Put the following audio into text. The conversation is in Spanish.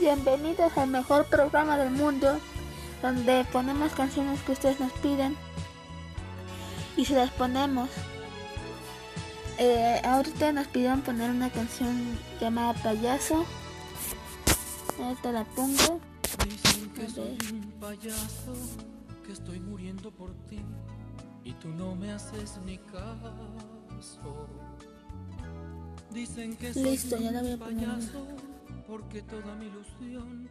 Bienvenidos al mejor programa del mundo, donde ponemos canciones que ustedes nos piden y se las ponemos. Eh, ahorita nos pidieron poner una canción llamada Payaso. Ahorita la pongo. Dicen que soy un payaso, que estoy muriendo por ti y tú no me haces ni caso. Dicen que soy Listo, ya la voy a poner. Porque toda mi ilusión